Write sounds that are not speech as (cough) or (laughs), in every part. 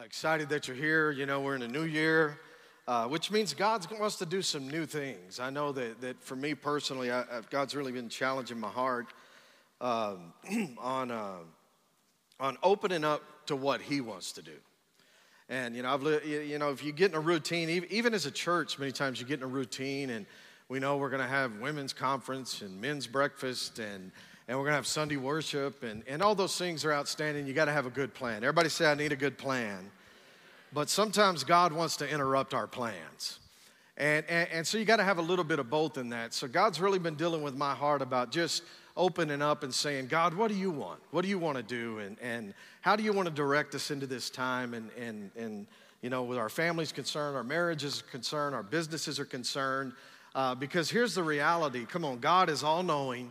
Uh, excited that you're here. You know, we're in a new year, uh, which means God wants to do some new things. I know that, that for me personally, I, God's really been challenging my heart um, (clears throat) on, uh, on opening up to what He wants to do. And, you know, I've, you know, if you get in a routine, even as a church, many times you get in a routine and we know we're going to have women's conference and men's breakfast and and we're going to have Sunday worship, and, and all those things are outstanding. You got to have a good plan. Everybody say, I need a good plan. But sometimes God wants to interrupt our plans. And, and, and so you got to have a little bit of both in that. So God's really been dealing with my heart about just opening up and saying, God, what do you want? What do you want to do? And, and how do you want to direct us into this time? And, and, and you know, with our families concerned, our marriages are concerned, our businesses are concerned. Uh, because here's the reality come on, God is all knowing.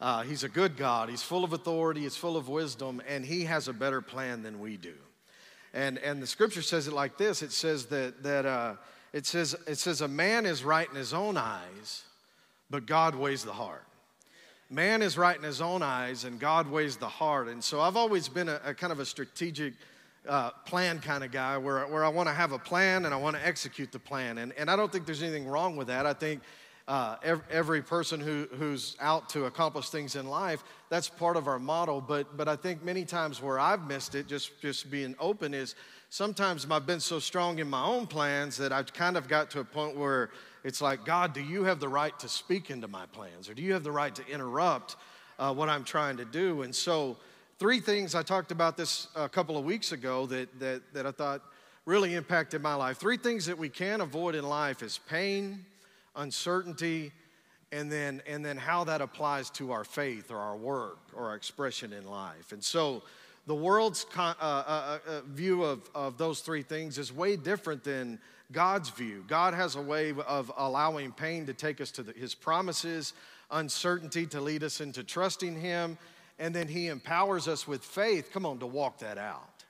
Uh, he's a good God. He's full of authority, he's full of wisdom, and he has a better plan than we do. And, and the scripture says it like this it says that, that uh, it, says, it says, A man is right in his own eyes, but God weighs the heart. Man is right in his own eyes, and God weighs the heart. And so I've always been a, a kind of a strategic uh, plan kind of guy where, where I want to have a plan and I want to execute the plan. And, and I don't think there's anything wrong with that. I think uh, every, every, person who, who's out to accomplish things in life, that's part of our model. But, but I think many times where I've missed it, just, just being open, is sometimes I've been so strong in my own plans that I've kind of got to a point where it's like, God, do you have the right to speak into my plans? Or do you have the right to interrupt uh, what I'm trying to do? And so, three things I talked about this a couple of weeks ago that, that, that I thought really impacted my life. Three things that we can avoid in life is pain, uncertainty, and then, and then how that applies to our faith or our work or our expression in life. And so the world's con, uh, uh, uh, view of, of those three things is way different than God's view. God has a way of allowing pain to take us to the, His promises, uncertainty to lead us into trusting Him, and then He empowers us with faith, come on, to walk that out.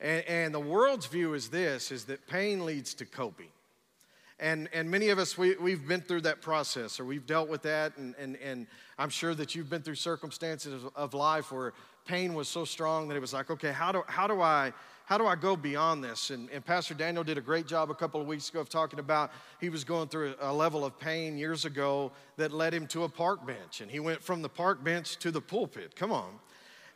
And, and the world's view is this, is that pain leads to coping. And, and many of us, we, we've been through that process or we've dealt with that. And, and, and I'm sure that you've been through circumstances of life where pain was so strong that it was like, okay, how do, how do, I, how do I go beyond this? And, and Pastor Daniel did a great job a couple of weeks ago of talking about he was going through a level of pain years ago that led him to a park bench. And he went from the park bench to the pulpit. Come on.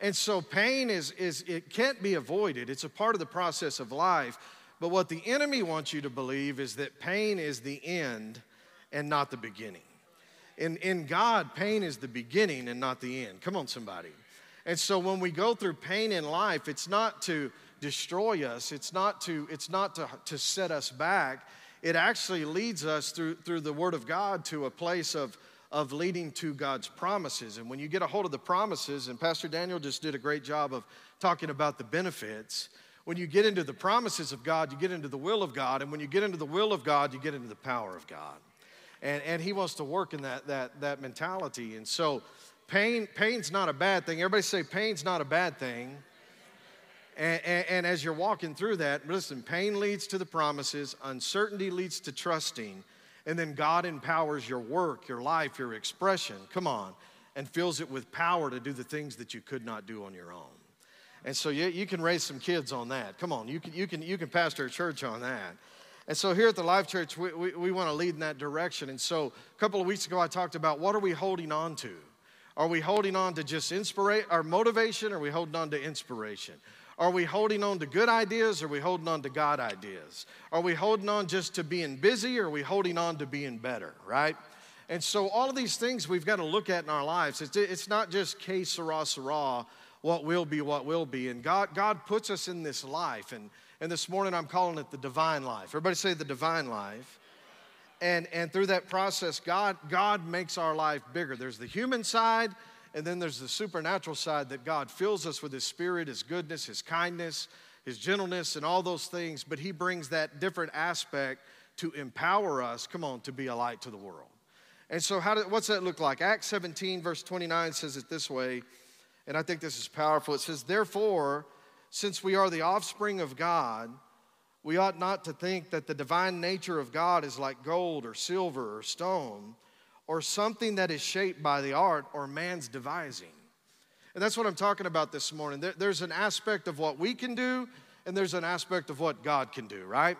And so pain is, is it can't be avoided. It's a part of the process of life. But what the enemy wants you to believe is that pain is the end and not the beginning. In, in God, pain is the beginning and not the end. Come on, somebody. And so when we go through pain in life, it's not to destroy us, it's not to, it's not to, to set us back. It actually leads us through, through the Word of God to a place of, of leading to God's promises. And when you get a hold of the promises, and Pastor Daniel just did a great job of talking about the benefits, when you get into the promises of God, you get into the will of God. And when you get into the will of God, you get into the power of God. And, and He wants to work in that, that, that mentality. And so, pain, pain's not a bad thing. Everybody say, pain's not a bad thing. And, and, and, as you're walking through that, listen, pain leads to the promises, uncertainty leads to trusting, and then God empowers your work, your life, your expression, come on, and fills it with power to do the things that you could not do on your own. And so you, you can raise some kids on that. Come on, you can, you can, you can pastor a church on that. And so here at the Life Church, we, we, we want to lead in that direction. And so a couple of weeks ago, I talked about what are we holding on to? Are we holding on to just inspiration, our motivation, or are we holding on to inspiration? Are we holding on to good ideas or are we holding on to God ideas? Are we holding on just to being busy or are we holding on to being better, right? And so all of these things we've got to look at in our lives. It's, it's not just que sera, sera, what will be, what will be. And God, God puts us in this life. And, and this morning I'm calling it the divine life. Everybody say the divine life. And, and through that process, God, God makes our life bigger. There's the human side, and then there's the supernatural side that God fills us with His Spirit, His goodness, His kindness, His gentleness, and all those things. But He brings that different aspect to empower us, come on, to be a light to the world. And so, how did, what's that look like? Acts 17, verse 29 says it this way and I think this is powerful. It says, Therefore, since we are the offspring of God, we ought not to think that the divine nature of God is like gold or silver or stone or something that is shaped by the art or man's devising. And that's what I'm talking about this morning. There's an aspect of what we can do, and there's an aspect of what God can do, right?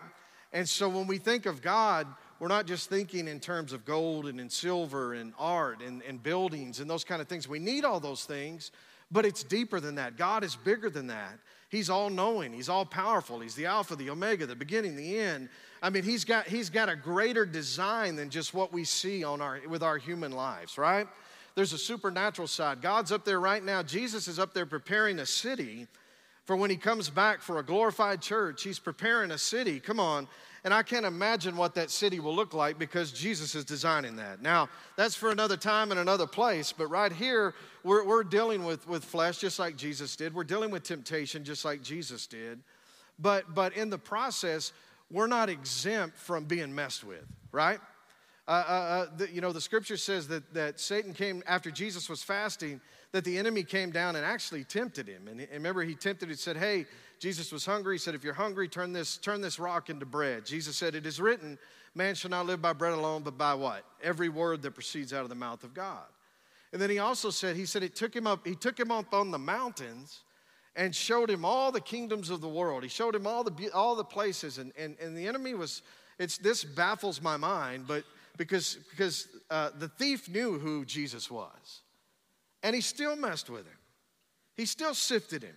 And so when we think of God, we're not just thinking in terms of gold and in silver and art and, and buildings and those kind of things. We need all those things, but it's deeper than that. God is bigger than that. He's all knowing, He's all powerful. He's the Alpha, the Omega, the beginning, the end. I mean, He's got, he's got a greater design than just what we see on our, with our human lives, right? There's a supernatural side. God's up there right now. Jesus is up there preparing a city for when He comes back for a glorified church. He's preparing a city. Come on and I can't imagine what that city will look like because Jesus is designing that. Now, that's for another time and another place, but right here, we're, we're dealing with, with flesh just like Jesus did. We're dealing with temptation just like Jesus did. But, but in the process, we're not exempt from being messed with, right? Uh, uh, uh, the, you know, the scripture says that, that Satan came after Jesus was fasting, that the enemy came down and actually tempted him. And, and remember, he tempted, he said, Hey, Jesus was hungry. He said, If you're hungry, turn this, turn this rock into bread. Jesus said, It is written, Man shall not live by bread alone, but by what? Every word that proceeds out of the mouth of God. And then he also said, He said, It took him up, He took him up on the mountains and showed him all the kingdoms of the world. He showed him all the, all the places. And, and, and the enemy was, it's, this baffles my mind, but because, because uh, the thief knew who Jesus was. And he still messed with him, he still sifted him.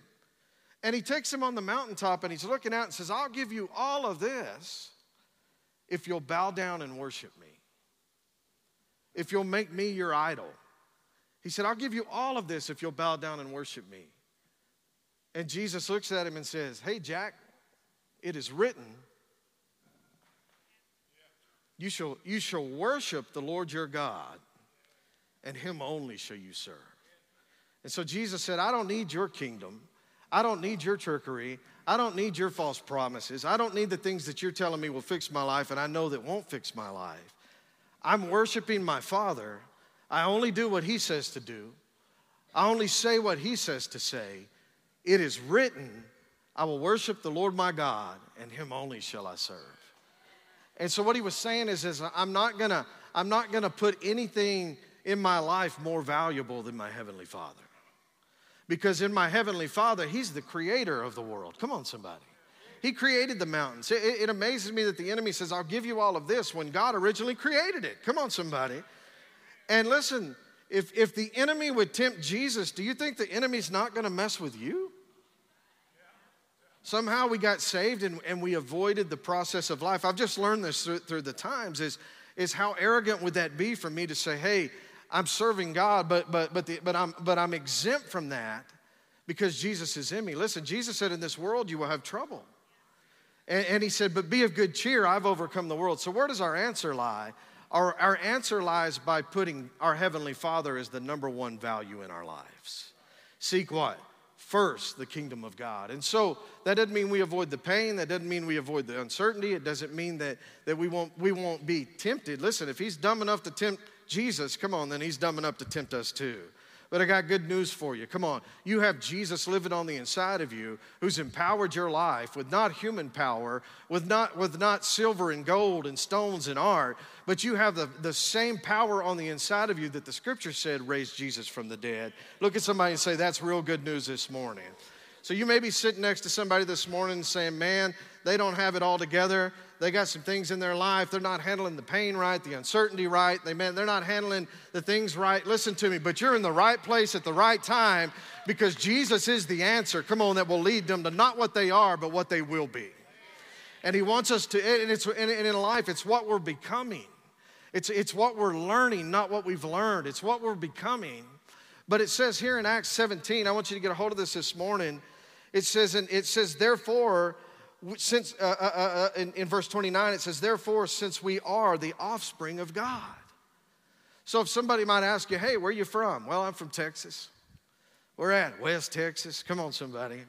And he takes him on the mountaintop and he's looking out and says, I'll give you all of this if you'll bow down and worship me, if you'll make me your idol. He said, I'll give you all of this if you'll bow down and worship me. And Jesus looks at him and says, Hey, Jack, it is written, you shall, you shall worship the Lord your God, and him only shall you serve. And so Jesus said, I don't need your kingdom. I don't need your trickery. I don't need your false promises. I don't need the things that you're telling me will fix my life and I know that won't fix my life. I'm worshiping my Father. I only do what He says to do, I only say what He says to say. It is written, I will worship the Lord my God, and Him only shall I serve. And so what he was saying is, is I'm not gonna, I'm not gonna put anything in my life more valuable than my Heavenly Father. Because in my Heavenly Father, He's the creator of the world. Come on, somebody. He created the mountains. It, it, amazes me that the enemy says, I'll give you all of this when God originally created it. Come on, somebody. And listen, if, if the enemy would tempt Jesus, do you think the enemy's not going to mess with you? Somehow we got saved and, and we avoided the process of life. I've just learned this through, through the times is, is how arrogant would that be for me to say, hey, I'm serving God, but, but, but, the, but, I'm, but I'm exempt from that because Jesus is in me. Listen, Jesus said, In this world you will have trouble. And, and he said, But be of good cheer, I've overcome the world. So where does our answer lie? Our, our answer lies by putting our Heavenly Father as the number one value in our lives. Seek what? First, the kingdom of God. And so that doesn't mean we avoid the pain. That doesn't mean we avoid the uncertainty. It doesn't mean that, that we, won't, we won't be tempted. Listen, if He's dumb enough to tempt Jesus, come on, then he's dumb enough to tempt us too. But I got good news for you. Come on. You have Jesus living on the inside of you who's empowered your life with not human power, with not, with not silver and gold and stones and art, but you have the, the same power on the inside of you that the scripture said raised Jesus from the dead. Look at somebody and say, That's real good news this morning. So you may be sitting next to somebody this morning saying, Man, they don't have it all together. They got some things in their life. They're not handling the pain right, the uncertainty right. They, man, they're not handling the things right. Listen to me, but you're in the right place at the right time because Jesus is the answer. Come on, that will lead them to not what they are, but what they will be. And He wants us to, and it's and in life, it's what we're becoming. It's, it's what we're learning, not what we've learned. It's what we're becoming. But it says here in Acts 17, I want you to get a hold of this this morning. It says, and it says, therefore, since uh, uh, uh, uh, in, in verse 29 it says therefore since we are the offspring of god. So if somebody might ask you hey where are you from? Well i'm from texas. We're at west texas. Come on somebody.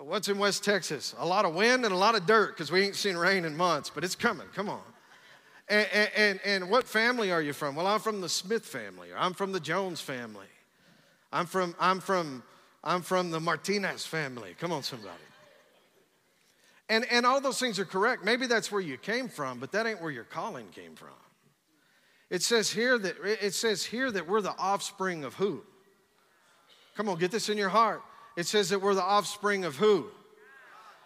What's in west texas? A lot of wind and a lot of dirt because we ain't seen rain in months but it's coming. Come on. And, and, and what family are you from? Well i'm from the smith family or i'm from the jones family. I'm from i'm from i'm from the martinez family. Come on somebody and, and all those things are correct. Maybe that's where you came from, but that ain't where your calling came from. It says here that it says here that we're the offspring of who? Come on, get this in your heart. It says that we're the offspring of who?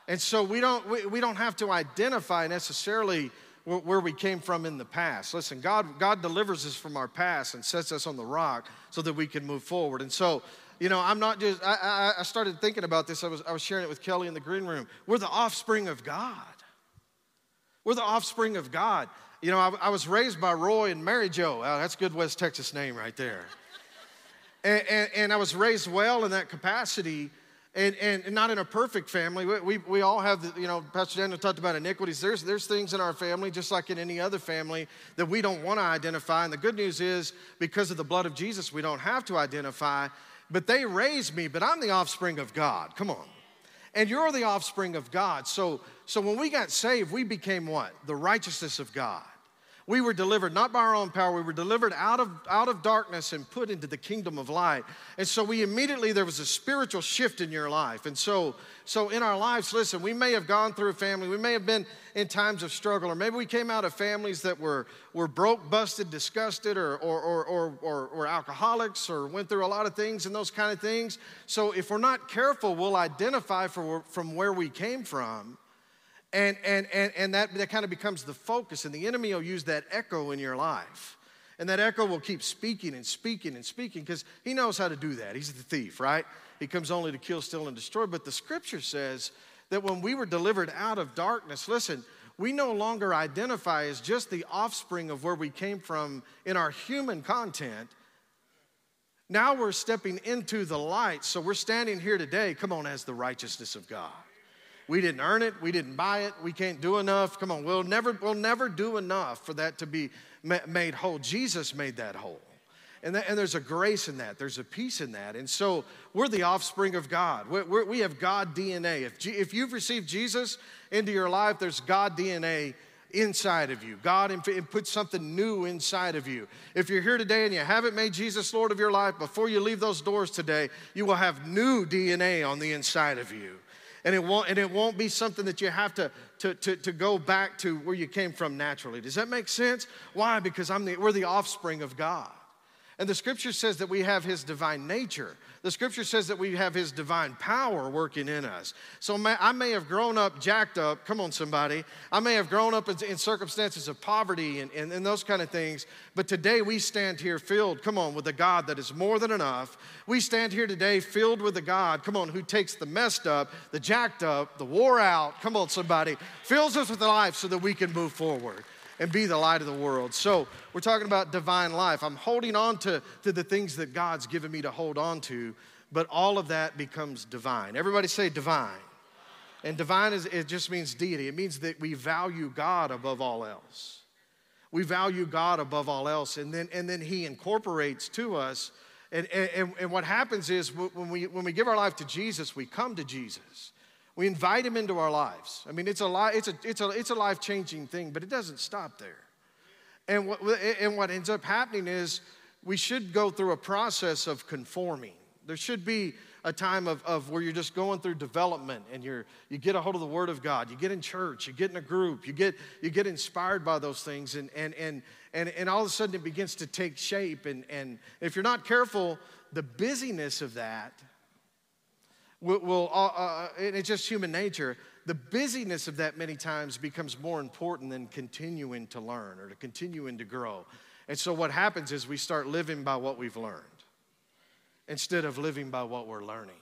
And so we don't, we, we don't have to identify necessarily where, where we came from in the past. Listen, God, God delivers us from our past and sets us on the rock so that we can move forward. And so, you know, I'm not just, I, I, I started thinking about this. I was, I was sharing it with Kelly in the green room. We're the offspring of God. We're the offspring of God. You know, I, I was raised by Roy and Mary Jo. Oh, that's a good West Texas name right there. (laughs) and, and, and I was raised well in that capacity and, and, not in a perfect family. We, we, we, all have, the, you know, Pastor Daniel talked about iniquities. There's, there's things in our family, just like in any other family, that we don't want to identify. And the good news is, because of the blood of Jesus, we don't have to identify. But they raised me, but I'm the offspring of God. Come on. And you're the offspring of God. So, so when we got saved, we became what? The righteousness of God. We were delivered not by our own power, we were delivered out of, out of darkness and put into the kingdom of light. And so we immediately, there was a spiritual shift in your life. And so, so in our lives, listen, we may have gone through a family, we may have been in times of struggle, or maybe we came out of families that were, were broke, busted, disgusted, or, or, or, or, or, or alcoholics, or went through a lot of things and those kind of things. So if we're not careful, we'll identify for, from where we came from and, and, and, and that, that kind of becomes the focus. And the enemy will use that echo in your life. And that echo will keep speaking and speaking and speaking because he knows how to do that. He's the thief, right? He comes only to kill, steal, and destroy. But the scripture says that when we were delivered out of darkness, listen, we no longer identify as just the offspring of where we came from in our human content. Now we're stepping into the light. So we're standing here today, come on, as the righteousness of God. We didn't earn it. We didn't buy it. We can't do enough. Come on, we'll never, we'll never do enough for that to be made whole. Jesus made that whole. And, that, and, there's a grace in that, there's a peace in that. And so we're the offspring of God. We're, we're, we have God DNA. If, G, if you've received Jesus into your life, there's God DNA inside of you. God put something new inside of you. If you're here today and you haven't made Jesus Lord of your life, before you leave those doors today, you will have new DNA on the inside of you and it won't, and it won't be something that you have to, to, to, to go back to where you came from naturally. Does that make sense? Why? Because I'm the, we're the offspring of God. And the scripture says that we have his divine nature. The scripture says that we have his divine power working in us. So I may have grown up jacked up. Come on, somebody. I may have grown up in, circumstances of poverty and, and, and those kind of things. But today we stand here filled, come on, with a God that is more than enough. We stand here today filled with a God, come on, who takes the messed up, the jacked up, the wore out, come on, somebody, fills us with life so that we can move forward and be the light of the world. So, we're talking about divine life. I'm holding on to, to the things that God's given me to hold on to, but all of that becomes divine. Everybody say divine. And divine is it just means deity. It means that we value God above all else. We value God above all else. And then, and then He incorporates to us. And, and, and what happens is when we, when we give our life to Jesus, we come to Jesus. We invite him into our lives. I mean, it's a, li- it's a, it's a, it's a life changing thing, but it doesn't stop there. And what, and what ends up happening is we should go through a process of conforming. There should be a time of, of where you're just going through development and you're, you get a hold of the Word of God. You get in church, you get in a group, you get, you get inspired by those things, and, and, and, and, and all of a sudden it begins to take shape. And, and if you're not careful, the busyness of that will, will uh, uh, it's just human nature. The busyness of that many times becomes more important than continuing to learn or to continuing to grow. And so what happens is we start living by what we've learned instead of living by what we're learning.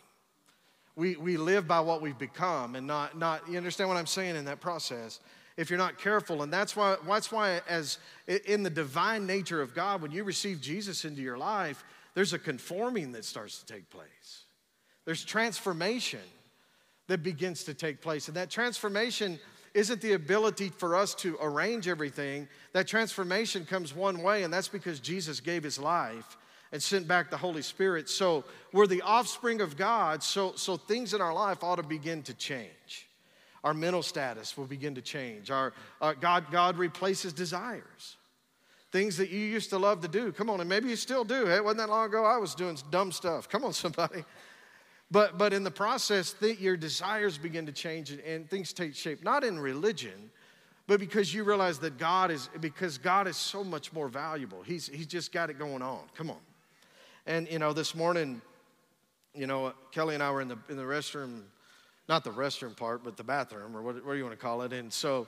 We, we live by what we've become and not, not, you understand what I'm saying in that process? If you're not careful, and that's why, that's why, as in the divine nature of God, when you receive Jesus into your life, there's a conforming that starts to take place. There's transformation that begins to take place. And that transformation isn't the ability for us to arrange everything. That transformation comes one way, and that's because Jesus gave his life and sent back the Holy Spirit. So we're the offspring of God, so, so things in our life ought to begin to change. Our mental status will begin to change. Our, our God, God replaces desires. Things that you used to love to do. Come on, and maybe you still do. It wasn't that long ago I was doing dumb stuff. Come on, somebody. But, but in the process, th- your desires begin to change and, and things take shape, not in religion, but because you realize that God is, because God is so much more valuable. He's, he's just got it going on. Come on. And, you know, this morning, you know, Kelly and I were in the, in the restroom not the restroom part, but the bathroom, or what, what do you want to call it? And so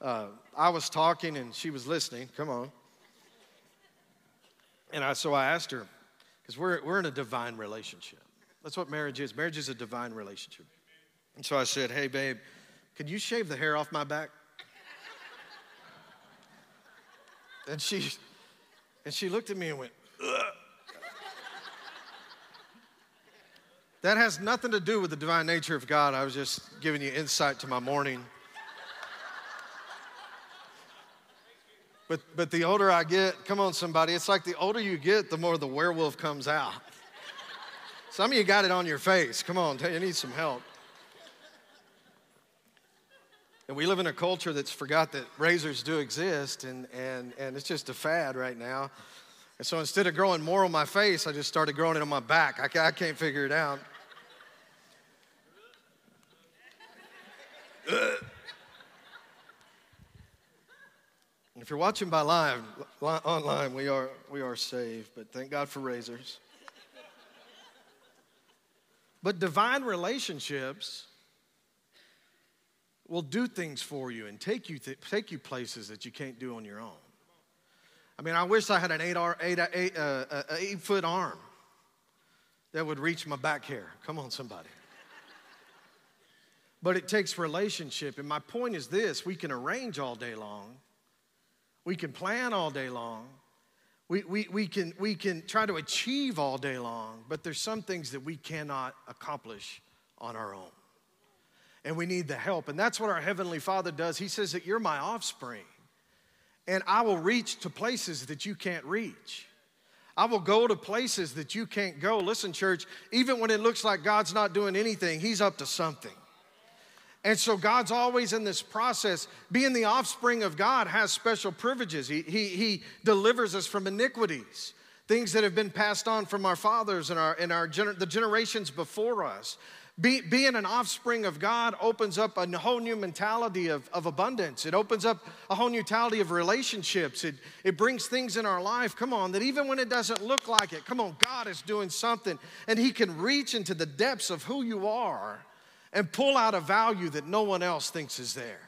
uh, I was talking and she was listening. Come on. And I, so I asked her, because we're, we're in a divine relationship. That's what marriage is. Marriage is a divine relationship. And so I said, Hey, babe, can you shave the hair off my back? And she, and she looked at me and went, Ugh. That has nothing to do with the divine nature of God. I was just giving you insight to my morning. But, but the older I get, come on, somebody, it's like the older you get, the more the werewolf comes out. Some of you got it on your face. Come on, you need some help. And we live in a culture that's forgot that razors do exist, and, and, and it's just a fad right now. And so instead of growing more on my face, I just started growing it on my back. I, I can't figure it out. if you're watching by live, online, we are, we are saved, but thank God for razors. But divine relationships will do things for you and take you, th- take you places that you can't do on your own. I mean, I wish I had an eight, eight, eight, uh, uh, eight foot arm that would reach my back hair. Come on, somebody. But it takes relationship. And my point is this we can arrange all day long, we can plan all day long, we, we, we, can, we can try to achieve all day long, but there's some things that we cannot accomplish on our own. And we need the help. And that's what our Heavenly Father does. He says that you're my offspring, and I will reach to places that you can't reach. I will go to places that you can't go. Listen, church, even when it looks like God's not doing anything, He's up to something. And so God's always in this process. Being the offspring of God has special privileges. He, he, he delivers us from iniquities, things that have been passed on from our fathers and, our, and our gener- the generations before us. Be, being an offspring of God opens up a whole new mentality of, of abundance. It opens up a whole new mentality of relationships. It, it brings things in our life, come on, that even when it doesn't look like it, come on, God is doing something and He can reach into the depths of who you are and pull out a value that no one else thinks is there.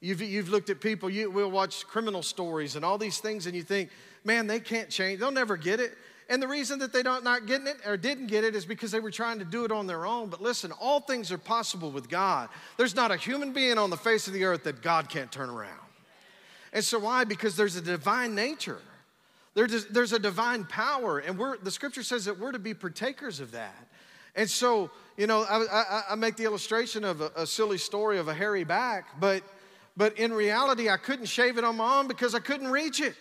You've, you've looked at people, you will watch criminal stories and all these things, and you think, man, they can't change. They'll never get it. And the reason that they don't not getting it or didn't get it is because they were trying to do it on their own. But listen, all things are possible with God. There's not a human being on the face of the earth that God can't turn around. And so why? Because there's a divine nature. There's, there's a divine power, and we're, the scripture says that we're to be partakers of that. And so you know, I, I, I make the illustration of a, a, silly story of a hairy back, but, but in reality, I couldn't shave it on my own because I couldn't reach it.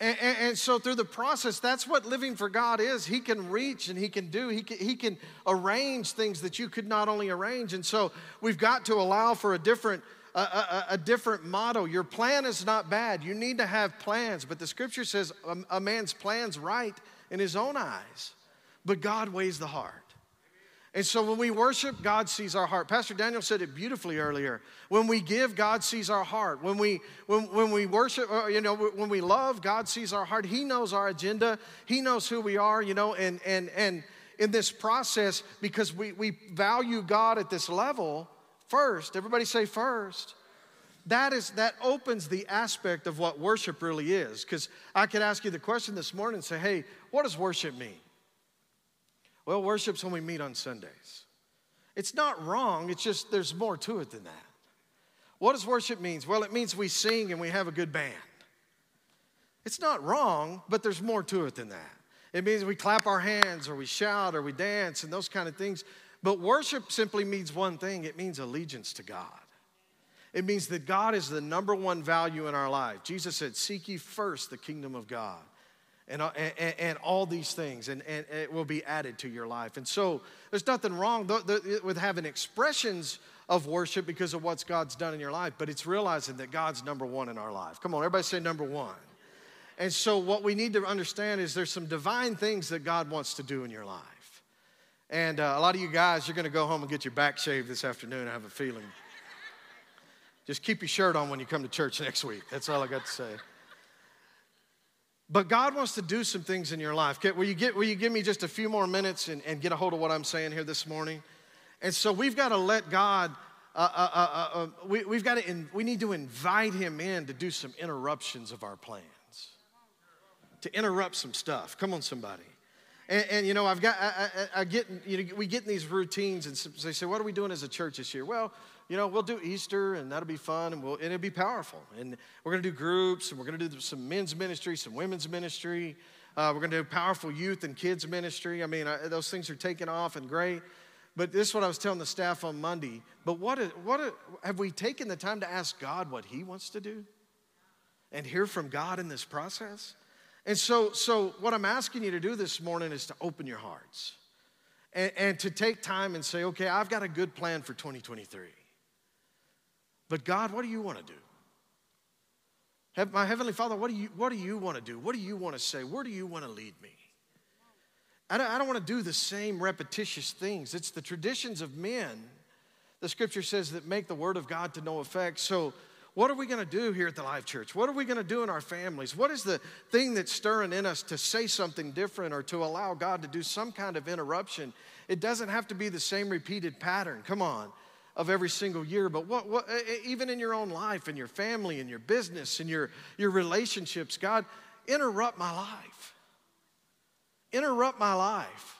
And, and, and, so through the process, that's what living for God is. He can reach and He can do, He can, he can arrange things that you could not only arrange. And so we've got to allow for a different, a, a, a different motto. Your plan is not bad. You need to have plans, but the scripture says a, a man's plan's right in his own eyes, but God weighs the heart. And so when we worship, God sees our heart. Pastor Daniel said it beautifully earlier. When we give, God sees our heart. When we when, when we worship, uh, you know, when we love, God sees our heart. He knows our agenda. He knows who we are, you know, and and and in this process, because we, we value God at this level first, everybody say first. That is that opens the aspect of what worship really is. Because I could ask you the question this morning and say, hey, what does worship mean? Well, worship's when we meet on Sundays. It's not wrong, it's just there's more to it than that. What does worship mean? Well, it means we sing and we have a good band. It's not wrong, but there's more to it than that. It means we clap our hands or we shout or we dance and those kind of things. But worship simply means one thing it means allegiance to God. It means that God is the number one value in our life. Jesus said, Seek ye first the kingdom of God and, and, and, all these things, and, and it will be added to your life. And so there's nothing wrong with having expressions of worship because of what God's done in your life, but it's realizing that God's number one in our life. Come on, everybody say number one. And so what we need to understand is there's some divine things that God wants to do in your life. And uh, a lot of you guys, you're going to go home and get your back shaved this afternoon, I have a feeling. Just keep your shirt on when you come to church next week. That's all I got to say. But God wants to do some things in your life. Will you, get, will you give me just a few more minutes and, and get a hold of what I'm saying here this morning? And so we've got to let God, uh, uh, uh, uh we, we've got to, in, we need to invite Him in to do some interruptions of our plans, to interrupt some stuff. Come on, somebody. And, and, you know, I've got, I, I, I, get, you know, we get in these routines and they say, what are we doing as a church this year? Well, you know, we'll do Easter and that'll be fun and, we'll, and it'll be powerful. And we're going to do groups and we're going to do some men's ministry, some women's ministry. Uh, we're going to do powerful youth and kids ministry. I mean, I, those things are taking off and great. But this is what I was telling the staff on Monday. But what, what have we taken the time to ask God what He wants to do and hear from God in this process? And so, so what I'm asking you to do this morning is to open your hearts and, and to take time and say, okay, I've got a good plan for 2023. But God, what do you want to do? My Heavenly Father, what do you, what do you want to do? What do you want to say? Where do you want to lead me? I don't, I don't want to do the same repetitious things. It's the traditions of men, the scripture says, that make the word of God to no effect. So, what are we going to do here at the Life Church? What are we going to do in our families? What is the thing that's stirring in us to say something different or to allow God to do some kind of interruption? It doesn't have to be the same repeated pattern. Come on of every single year, but what, what, even in your own life in your family in your business and your, your relationships, God, interrupt my life. Interrupt my life.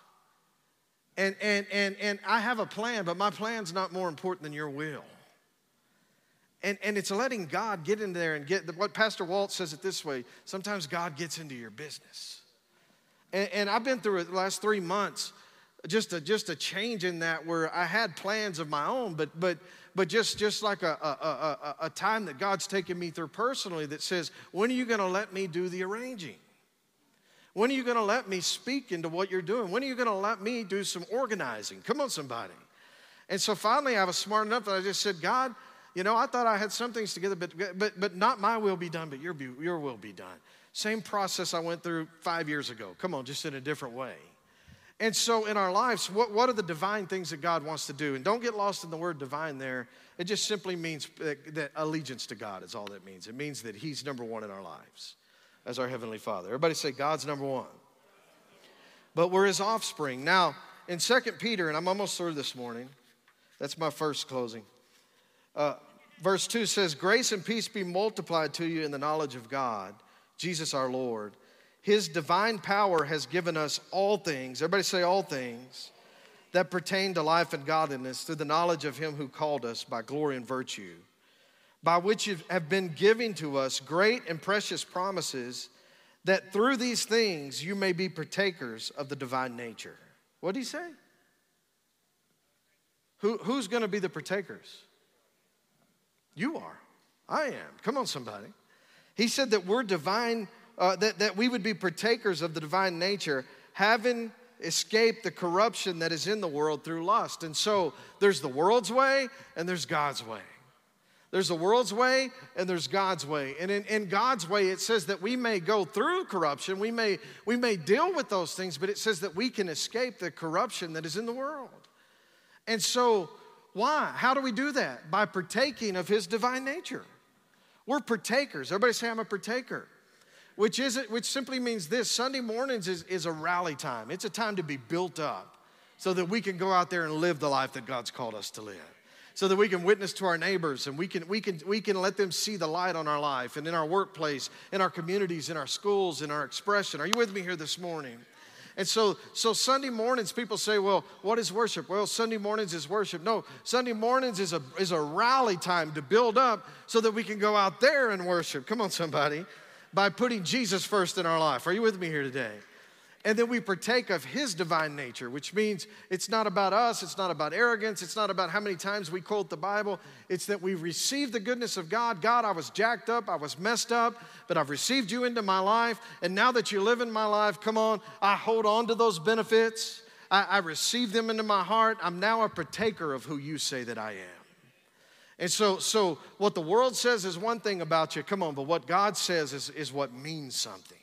And, and, and, and I have a plan, but my plan's not more important than your will. And, and it's letting God get in there and get what Pastor Walt says it this way sometimes God gets into your business. And, and I've been through it the last three months just a, just a change in that where I had plans of my own, but, but, but just, just like a, a, a, a time that God's taken me through personally that says, when are you going to let me do the arranging? When are you going to let me speak into what you're doing? When are you going to let me do some organizing? Come on, somebody. And so finally, I was smart enough that I just said, God, you know, I thought I had some things together, but, but, but not my will be done, but your, your will be done. Same process I went through five years ago. Come on, just in a different way. And so in our lives, what, what are the divine things that God wants to do? And don't get lost in the word divine there. It just simply means that, that allegiance to God is all that means. It means that He's number one in our lives as our Heavenly Father. Everybody say, God's number one. But we're His offspring. Now, in Second Peter, and I'm almost through this morning, that's my first closing. Uh, verse 2 says, Grace and peace be multiplied to you in the knowledge of God, Jesus our Lord his divine power has given us all things, everybody say all things, that pertain to life and godliness through the knowledge of him who called us by glory and virtue, by which you have been given to us great and precious promises, that through these things you may be partakers of the divine nature. What did he say? Who, who's going to be the partakers? You are. I am. Come on, somebody. He said that we're divine uh, that, that we would be partakers of the divine nature, having escaped the corruption that is in the world through lust. And so there's the world's way and there's God's way. There's the world's way and there's God's way. And in, in, God's way, it says that we may go through corruption, we may, we may deal with those things, but it says that we can escape the corruption that is in the world. And so, why? How do we do that? By partaking of His divine nature. We're partakers. Everybody say, I'm a partaker which, is, which simply means this Sunday mornings is, is a rally time. It's a time to be built up so that we can go out there and live the life that God's called us to live. So that we can witness to our neighbors and we can, we, can, we can let them see the light on our life and in our workplace, in our communities, in our schools, in our expression. Are you with me here this morning? And so, so Sunday mornings, people say, well, what is worship? Well, Sunday mornings is worship. No, Sunday mornings is a, is a rally time to build up so that we can go out there and worship. Come on, somebody by putting Jesus first in our life. Are you with me here today? And then we partake of his divine nature, which means it's not about us, it's not about arrogance, it's not about how many times we quote the Bible. It's that we receive the goodness of God. God, I was jacked up, I was messed up, but I've received you into my life. And now that you live in my life, come on, I hold on to those benefits. I, I receive them into my heart. I'm now a partaker of who you say that I am. And so, so what the world says is one thing about you, come on, but what God says is, is what means something.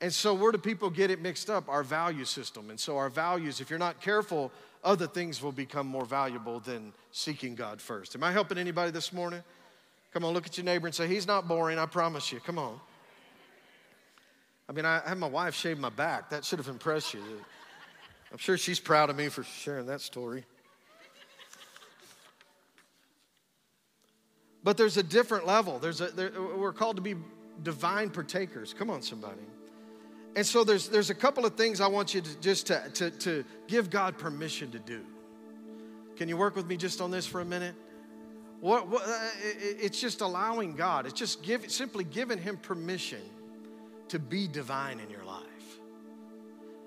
And so, where do people get it mixed up? Our value system. And so, our values, if you're not careful, other things will become more valuable than seeking God first. Am I helping anybody this morning? Come on, look at your neighbor and say, He's not boring, I promise you. Come on. I mean, I had my wife shave my back. That should have impressed you. I'm sure she's proud of me for sharing that story. But there's a different level. There's a, there, we're called to be divine partakers. Come on, somebody. And so there's, there's a couple of things I want you to just to, to, to give God permission to do. Can you work with me just on this for a minute? What, what, uh, it's just allowing God, it's just give, simply giving Him permission to be divine in your life.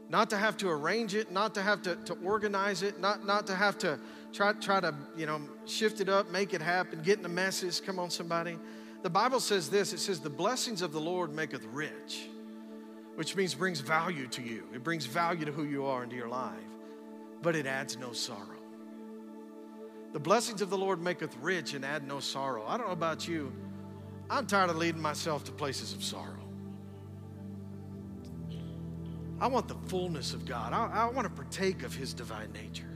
Not to have to arrange it, not to have to, to organize it, not, not to have to try, try to, you know, shift it up, make it happen, get in the messes. Come on, somebody. The Bible says this it says, The blessings of the Lord maketh rich, which means brings value to you. It brings value to who you are into your life, but it adds no sorrow. The blessings of the Lord maketh rich and add no sorrow. I don't know about you. I'm tired of leading myself to places of sorrow. I want the fullness of God. I, I want to partake of His divine nature.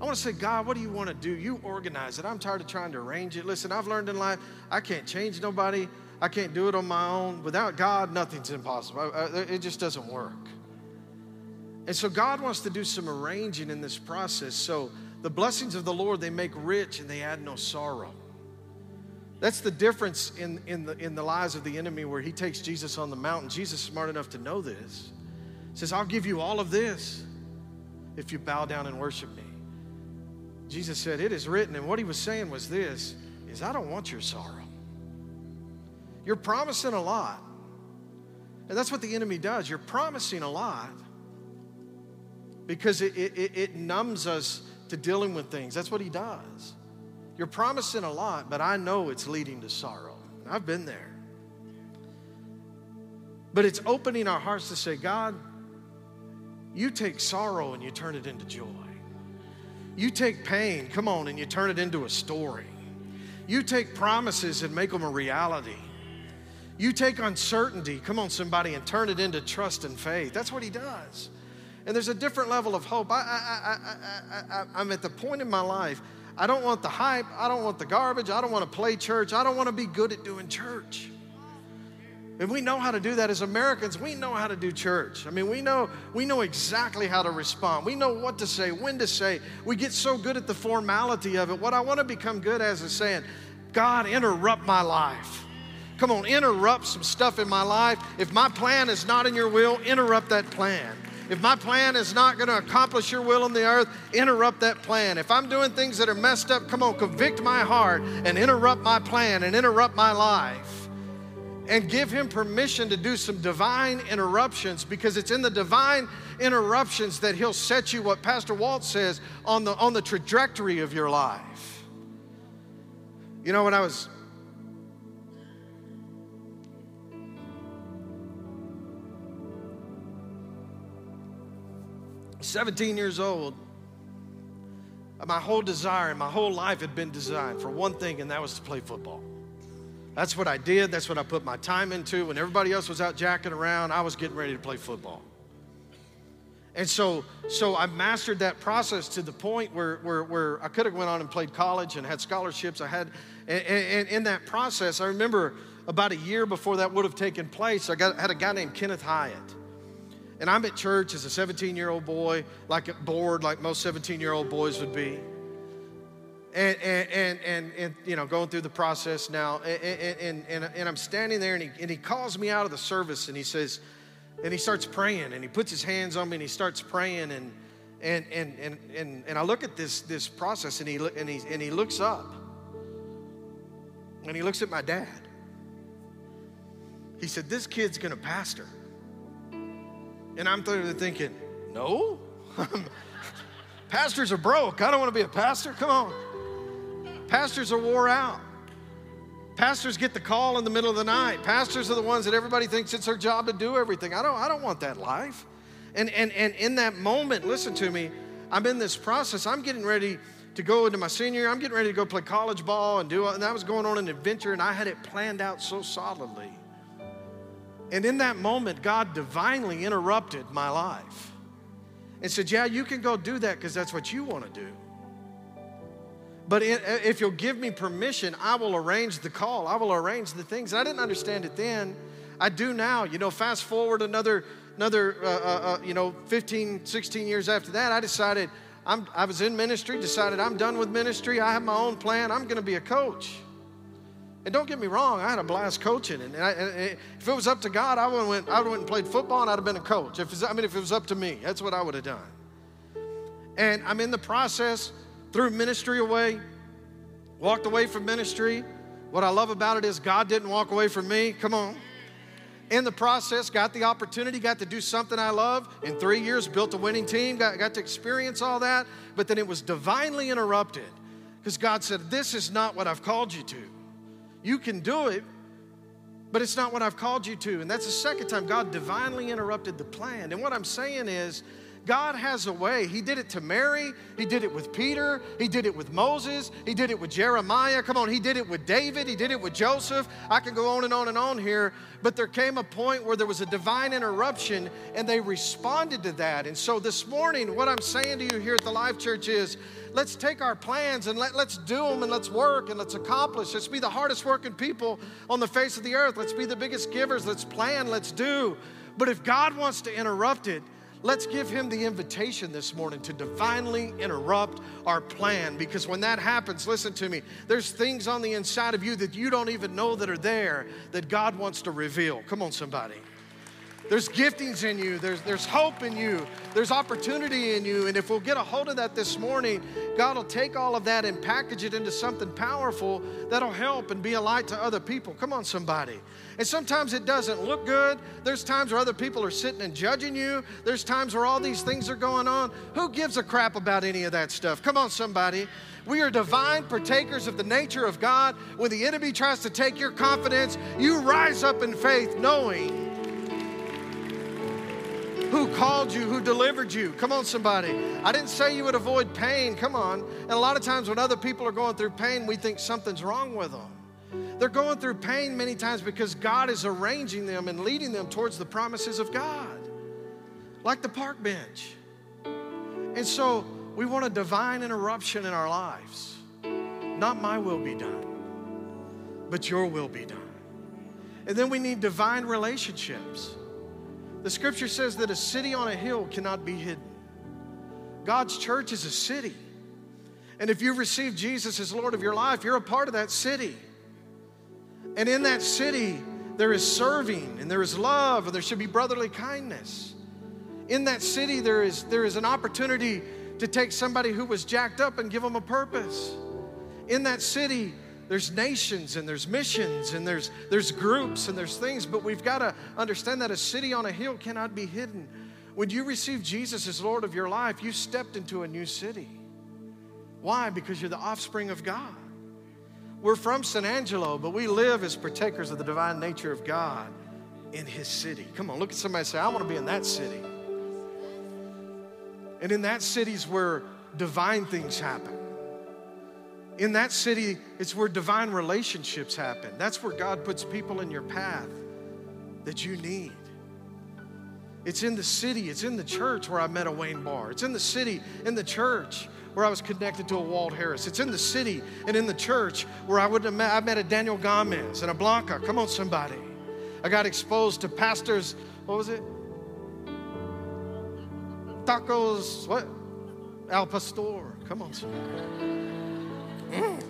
I want to say, God, what do you want to do? You organize it. I'm tired of trying to arrange it. Listen, I've learned in life, I can't change nobody. I can't do it on my own. Without God, nothing's impossible. I, I, it just doesn't work. And so God wants to do some arranging in this process. So the blessings of the Lord, they make rich and they add no sorrow. That's the difference in, in, the, in the lives of the enemy where he takes Jesus on the mountain. Jesus is smart enough to know this says, I'll give you all of this if you bow down and worship me. Jesus said, It is written. And what he was saying was this is I don't want your sorrow. You're promising a lot. And that's what the enemy does. You're promising a lot because it, it, it numbs us to dealing with things. That's what he does. You're promising a lot, but I know it's leading to sorrow. I've been there. But it's opening our hearts to say, God, you take sorrow and you turn it into joy. You take pain, come on, and you turn it into a story. You take promises and make them a reality. You take uncertainty, come on, somebody, and turn it into trust and faith. That's what he does. And there's a different level of hope. I, I, I, I, am at the point in my life, I don't want the hype, I don't want the garbage, I don't want to play church, I don't want to be good at doing church. And we know how to do that as Americans. We know how to do church. I mean, we know we know exactly how to respond. We know what to say, when to say. We get so good at the formality of it. What I want to become good as is saying, God, interrupt my life. Come on, interrupt some stuff in my life. If my plan is not in your will, interrupt that plan. If my plan is not going to accomplish your will on the earth, interrupt that plan. If I'm doing things that are messed up, come on, convict my heart and interrupt my plan and interrupt my life and give him permission to do some divine interruptions because it's in the divine interruptions that he'll set you what pastor walt says on the on the trajectory of your life you know when i was Seventeen years old, my whole desire and my whole life had been designed for one thing, and that was to play football. That's what I did. That's what I put my time into. When everybody else was out jacking around, I was getting ready to play football. And so, so I mastered that process to the point where, where, where I could have went on and played college and had scholarships. I had, and, and in that process, I remember about a year before that would have taken place, I got, had a guy named Kenneth Hyatt. And I'm at church as a 17 year old boy, like bored, like most 17 year old boys would be and, and, and, and, you know, going through the process now. And, and, and, I'm standing there and he, and he calls me out of the service and he says, and he starts praying and he puts his hands on me and he starts praying and, and, and, and, and, and I look at this, this process and he, and, he, and he looks up and he looks at my dad. He said, This kid's gonna pastor. And I'm thinking, No, pastors are broke. I don't wanna be a pastor. Come on. Pastors are wore out. Pastors get the call in the middle of the night. Pastors are the ones that everybody thinks it's their job to do everything. I don't, I don't want that life. And, and, and in that moment, listen to me, I'm in this process. I'm getting ready to go into my senior year. I'm getting ready to go play college ball and do, and that was going on an adventure, and I had it planned out so solidly. And in that moment, God divinely interrupted my life and said, Yeah, you can go do that because that's what you want to do. But if you'll give me permission, I will arrange the call. I will arrange the things. I didn't understand it then. I do now. You know, fast forward another, another uh, uh, uh, you know, 15, 16 years after that, I decided I'm, I was in ministry, decided I'm done with ministry. I have my own plan. I'm going to be a coach. And don't get me wrong, I had a blast coaching. And, I, and if it was up to God, I would have went, I and played football and I'd have been a coach. If I mean, if it was up to me, that's what I would have done. And I'm in the process, threw ministry away, walked away from ministry. What I love about it is God didn't walk away from me. Come on. In the process, got the opportunity, got to do something I love. In three years, built a winning team, got, got to experience all that. But then it was divinely interrupted because God said, This is not what I've called you to. You can do it, but it's not what I've called you to. And that's the second time God divinely interrupted the plan. And what I'm saying is, God has a way. He did it to Mary. He did it with Peter. He did it with Moses. He did it with Jeremiah. Come on, He did it with David. He did it with Joseph. I can go on and on and on here. But there came a point where there was a divine interruption and they responded to that. And so this morning, what I'm saying to you here at the Life Church is let's take our plans and let, let's do them and let's work and let's accomplish. Let's be the hardest working people on the face of the earth. Let's be the biggest givers. Let's plan. Let's do. But if God wants to interrupt it, Let's give him the invitation this morning to divinely interrupt our plan because when that happens, listen to me, there's things on the inside of you that you don't even know that are there that God wants to reveal. Come on, somebody. There's giftings in you, there's, there's hope in you, there's opportunity in you. And if we'll get a hold of that this morning, God will take all of that and package it into something powerful that'll help and be a light to other people. Come on, somebody. And sometimes it doesn't look good. There's times where other people are sitting and judging you. There's times where all these things are going on. Who gives a crap about any of that stuff? Come on, somebody. We are divine partakers of the nature of God. When the enemy tries to take your confidence, you rise up in faith knowing who called you, who delivered you. Come on, somebody. I didn't say you would avoid pain. Come on. And a lot of times when other people are going through pain, we think something's wrong with them. They're going through pain many times because God is arranging them and leading them towards the promises of God, like the park bench. And so we want a divine interruption in our lives. Not my will be done, but your will be done. And then we need divine relationships. The scripture says that a city on a hill cannot be hidden. God's church is a city. And if you've received Jesus as Lord of your life, you're a part of that city. And in that city, there is serving and there is love and there should be brotherly kindness. In that city, there is, there is an opportunity to take somebody who was jacked up and give them a purpose. In that city, there's nations and there's missions and there's, there's groups and there's things, but we've got to understand that a city on a hill cannot be hidden. When you receive Jesus as Lord of your life, you stepped into a new city. Why? Because you're the offspring of God. We're from San Angelo, but we live as partakers of the divine nature of God in His city. Come on, look at somebody say, I want to be in that city. And in that city is where divine things happen in that city, it's where divine relationships happen. That's where God puts people in your path that you need. It's in the city, it's in the church where I met a Wayne Barr. It's in the city, in the church where I was connected to a Walt Harris. It's in the city and in the church where I would have met, I met a Daniel Gomez and a Blanca. Come on, somebody. I got exposed to pastors, what was it? Tacos, what? Al Pastor. Come on, somebody. Mm.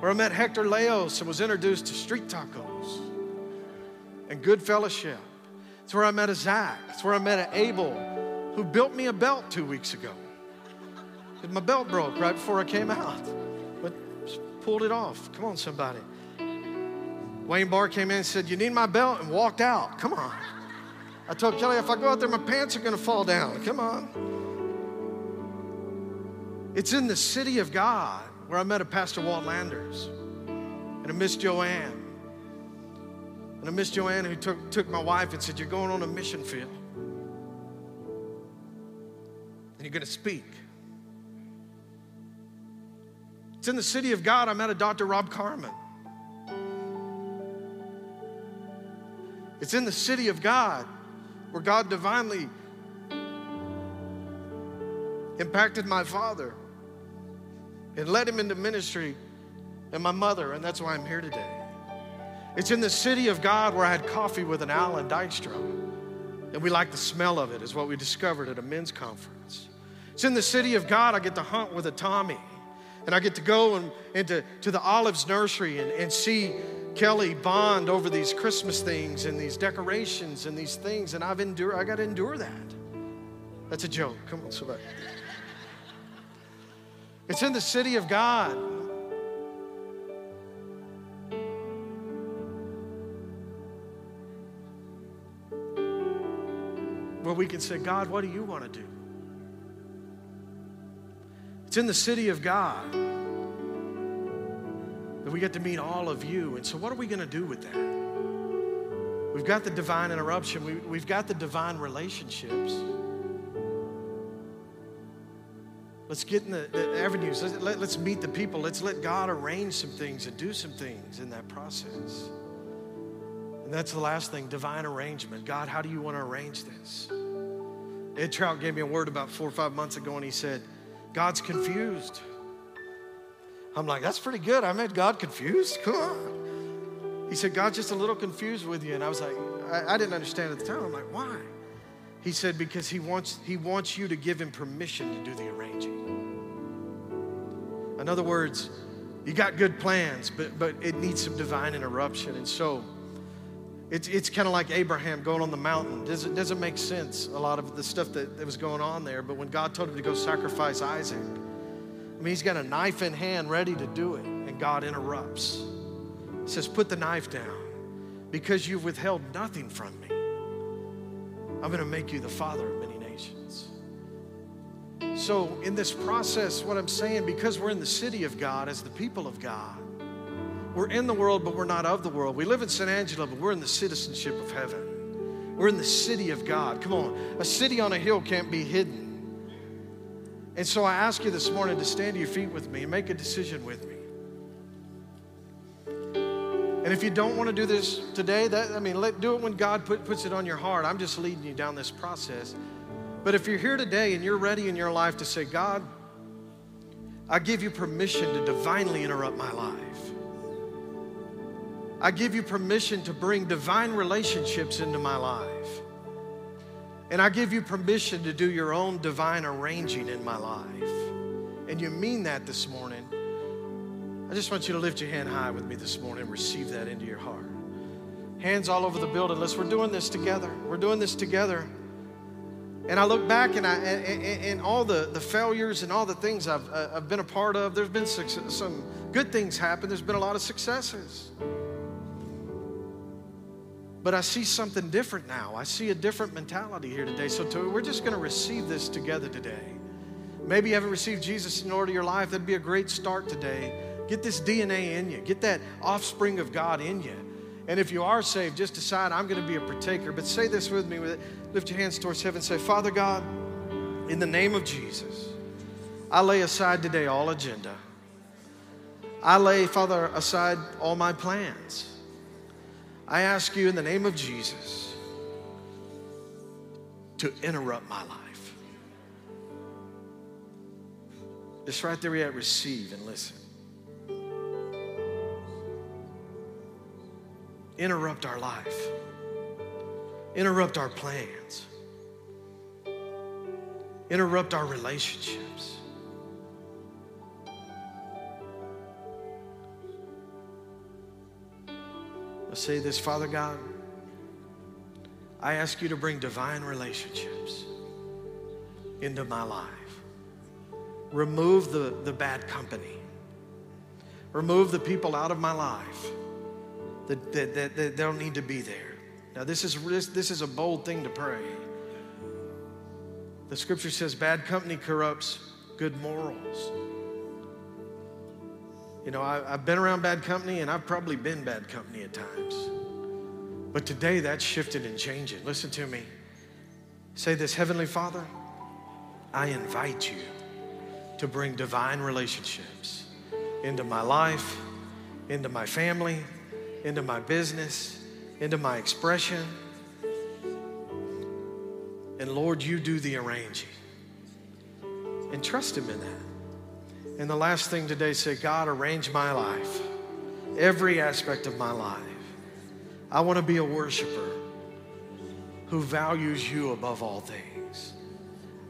Where I met Hector Leos and was introduced to street tacos and good fellowship. It's where I met a Zach. It's where I met an Abel who built me a belt two weeks ago. My belt broke right before I came out, but pulled it off. Come on, somebody. Wayne Barr came in and said, You need my belt, and walked out. Come on. I told Kelly, if I go out there, my pants are going to fall down. Come on. It's in the city of God where I met a Pastor Walt Landers and a Miss Joanne. And a Miss Joanne who took, took my wife and said, You're going on a mission field. And you're going to speak. It's in the city of God I met a Dr. Rob Carmen. It's in the city of God where God divinely impacted my father and led him into ministry and my mother, and that's why I'm here today. It's in the city of God where I had coffee with an Alan Dykstra, and we like the smell of it, is what we discovered at a men's conference. It's in the city of God I get to hunt with a Tommy. And I get to go and, into to the Olives Nursery and, and see Kelly bond over these Christmas things and these decorations and these things, and I've endured, I got to endure that. That's a joke. Come on, somebody. It's in the city of God. Where we can say, God, what do you want to do? It's in the city of God that we get to meet all of you. And so, what are we going to do with that? We've got the divine interruption, we, we've got the divine relationships. Let's get in the, the avenues. Let's, let, let's meet the people. Let's let God arrange some things and do some things in that process. And that's the last thing divine arrangement. God, how do you want to arrange this? Ed Trout gave me a word about four or five months ago, and he said, God's confused. I'm like, that's pretty good. I made God confused. Come on. He said, God's just a little confused with you. And I was like, I, I didn't understand at the time. I'm like, why? He said, because he wants, he wants you to give him permission to do the arranging. In other words, you got good plans, but, but it needs some divine interruption. And so it's, it's kind of like Abraham going on the mountain. Does it doesn't make sense, a lot of the stuff that, that was going on there. But when God told him to go sacrifice Isaac, I mean, he's got a knife in hand ready to do it, and God interrupts. He says, Put the knife down because you've withheld nothing from me. I'm going to make you the father of many nations. So, in this process, what I'm saying, because we're in the city of God as the people of God, we're in the world, but we're not of the world. We live in San Angelo, but we're in the citizenship of heaven. We're in the city of God. Come on, a city on a hill can't be hidden. And so I ask you this morning to stand to your feet with me and make a decision with me. And if you don't want to do this today, that I mean, let do it when God put, puts it on your heart. I'm just leading you down this process. But if you're here today and you're ready in your life to say, God, I give you permission to divinely interrupt my life. I give you permission to bring divine relationships into my life. And I give you permission to do your own divine arranging in my life. And you mean that this morning. I just want you to lift your hand high with me this morning and receive that into your heart. Hands all over the building. Let's, we're doing this together. We're doing this together. And I look back and, I, and, and all the, the failures and all the things I've, uh, I've been a part of, there's been some good things happen. There's been a lot of successes. But I see something different now. I see a different mentality here today. So to, we're just going to receive this together today. Maybe you haven't received Jesus in order to your life. That'd be a great start today. Get this DNA in you, get that offspring of God in you. And if you are saved, just decide I'm going to be a partaker. But say this with me. With it. Lift your hands towards heaven. Say, Father God, in the name of Jesus, I lay aside today all agenda. I lay, Father, aside all my plans. I ask you in the name of Jesus to interrupt my life. Just right there, we at receive and listen. Interrupt our life, interrupt our plans, interrupt our relationships. Let's say this Father God, I ask you to bring divine relationships into my life. Remove the, the bad company. Remove the people out of my life that, that, that, that don't need to be there. Now, this is, this is a bold thing to pray. The scripture says bad company corrupts good morals. You know, I, have been around bad company and I've probably been bad company at times. But today that's shifted and changing. Listen to me. Say this Heavenly Father, I invite you to bring divine relationships into my life, into my family, into my business, into my expression. And Lord, you do the arranging. And trust Him in that. And the last thing today, say, God, arrange my life, every aspect of my life. I want to be a worshiper who values you above all things.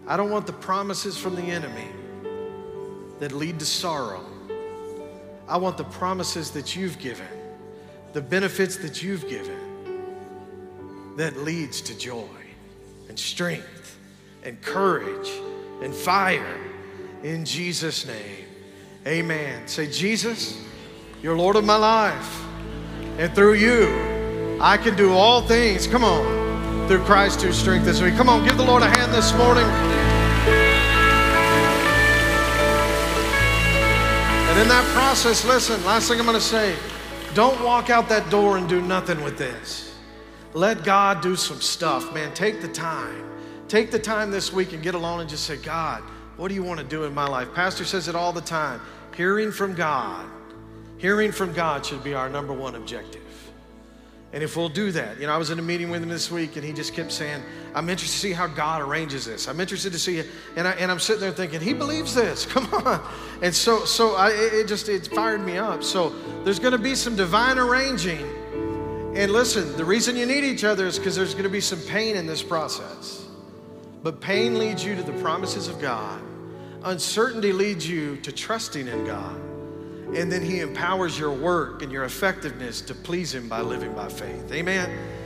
I don't want the promises from the enemy that lead to sorrow. I want the promises that you've given, the benefits that you've given that leads to joy and strength and courage and fire in Jesus' name. Amen. Say, Jesus, you're Lord of my life. And through you, I can do all things. Come on. Through Christ who strengthens me. Come on, give the Lord a hand this morning. And in that process, listen, last thing I'm going to say don't walk out that door and do nothing with this. Let God do some stuff, man. Take the time. Take the time this week and get alone and just say, God, what do you want to do in my life? Pastor says it all the time. Hearing from God, hearing from God should be our number one objective. And if we'll do that, you know, I was in a meeting with him this week and he just kept saying, I'm interested to see how God arranges this. I'm interested to see it. And, I, and I'm sitting there thinking, he believes this. (laughs) Come on. And so, so I, it just, it fired me up. So there's going to be some divine arranging. And listen, the reason you need each other is because there's going to be some pain in this process. But pain leads you to the promises of God. Uncertainty leads you to trusting in God. And then He empowers your work and your effectiveness to please Him by living by faith. Amen.